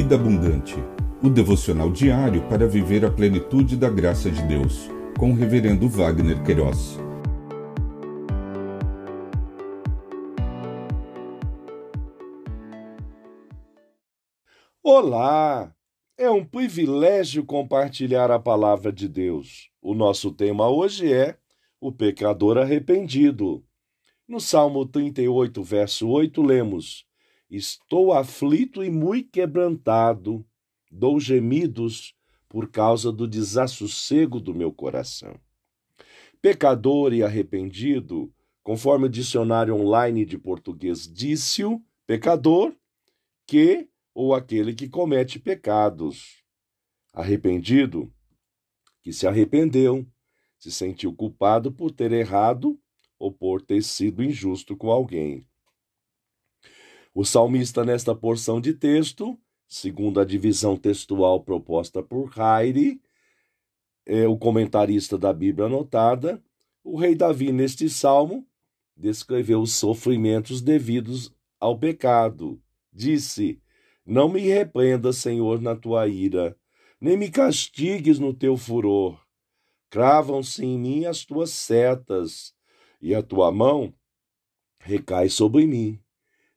Vida Abundante, o devocional diário para viver a plenitude da graça de Deus, com o Reverendo Wagner Queiroz. Olá! É um privilégio compartilhar a palavra de Deus. O nosso tema hoje é o pecador arrependido. No Salmo 38, verso 8, lemos: Estou aflito e muito quebrantado, dou gemidos por causa do desassossego do meu coração. Pecador e arrependido, conforme o dicionário online de português disse-o, pecador que ou aquele que comete pecados. Arrependido, que se arrependeu, se sentiu culpado por ter errado ou por ter sido injusto com alguém. O salmista, nesta porção de texto, segundo a divisão textual proposta por Haire, é o comentarista da Bíblia anotada, o rei Davi, neste salmo, descreveu os sofrimentos devidos ao pecado. Disse: Não me repreenda, Senhor, na tua ira, nem me castigues no teu furor. Cravam-se em mim as tuas setas, e a tua mão recai sobre mim.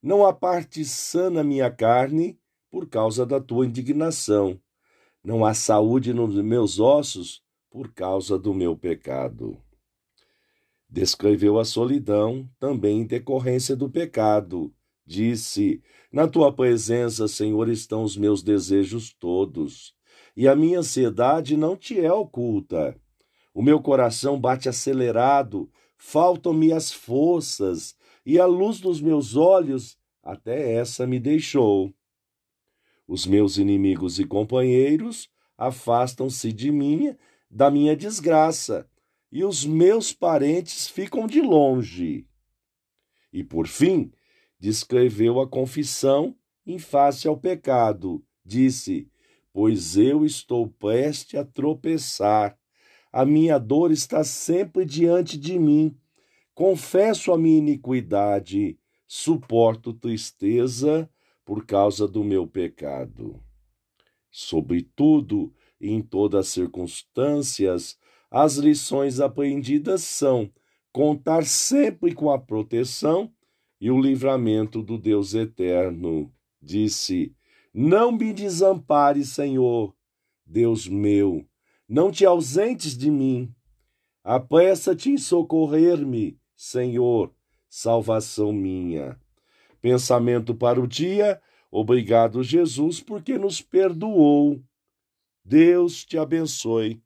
Não há parte sã na minha carne por causa da tua indignação. Não há saúde nos meus ossos por causa do meu pecado. Descreveu a solidão também em decorrência do pecado. Disse: Na tua presença, Senhor, estão os meus desejos todos, e a minha ansiedade não te é oculta. O meu coração bate acelerado, faltam-me as forças, e a luz dos meus olhos até essa me deixou. Os meus inimigos e companheiros afastam-se de mim, da minha desgraça, e os meus parentes ficam de longe. E por fim, descreveu a confissão em face ao pecado. Disse: Pois eu estou preste a tropeçar. A minha dor está sempre diante de mim Confesso a minha iniquidade, suporto tristeza por causa do meu pecado. Sobretudo, em todas as circunstâncias, as lições aprendidas são contar sempre com a proteção e o livramento do Deus eterno. Disse: Não me desampare, Senhor, Deus meu, não te ausentes de mim. Apressa-te em socorrer-me Senhor, salvação minha. Pensamento para o dia. Obrigado, Jesus, porque nos perdoou. Deus te abençoe.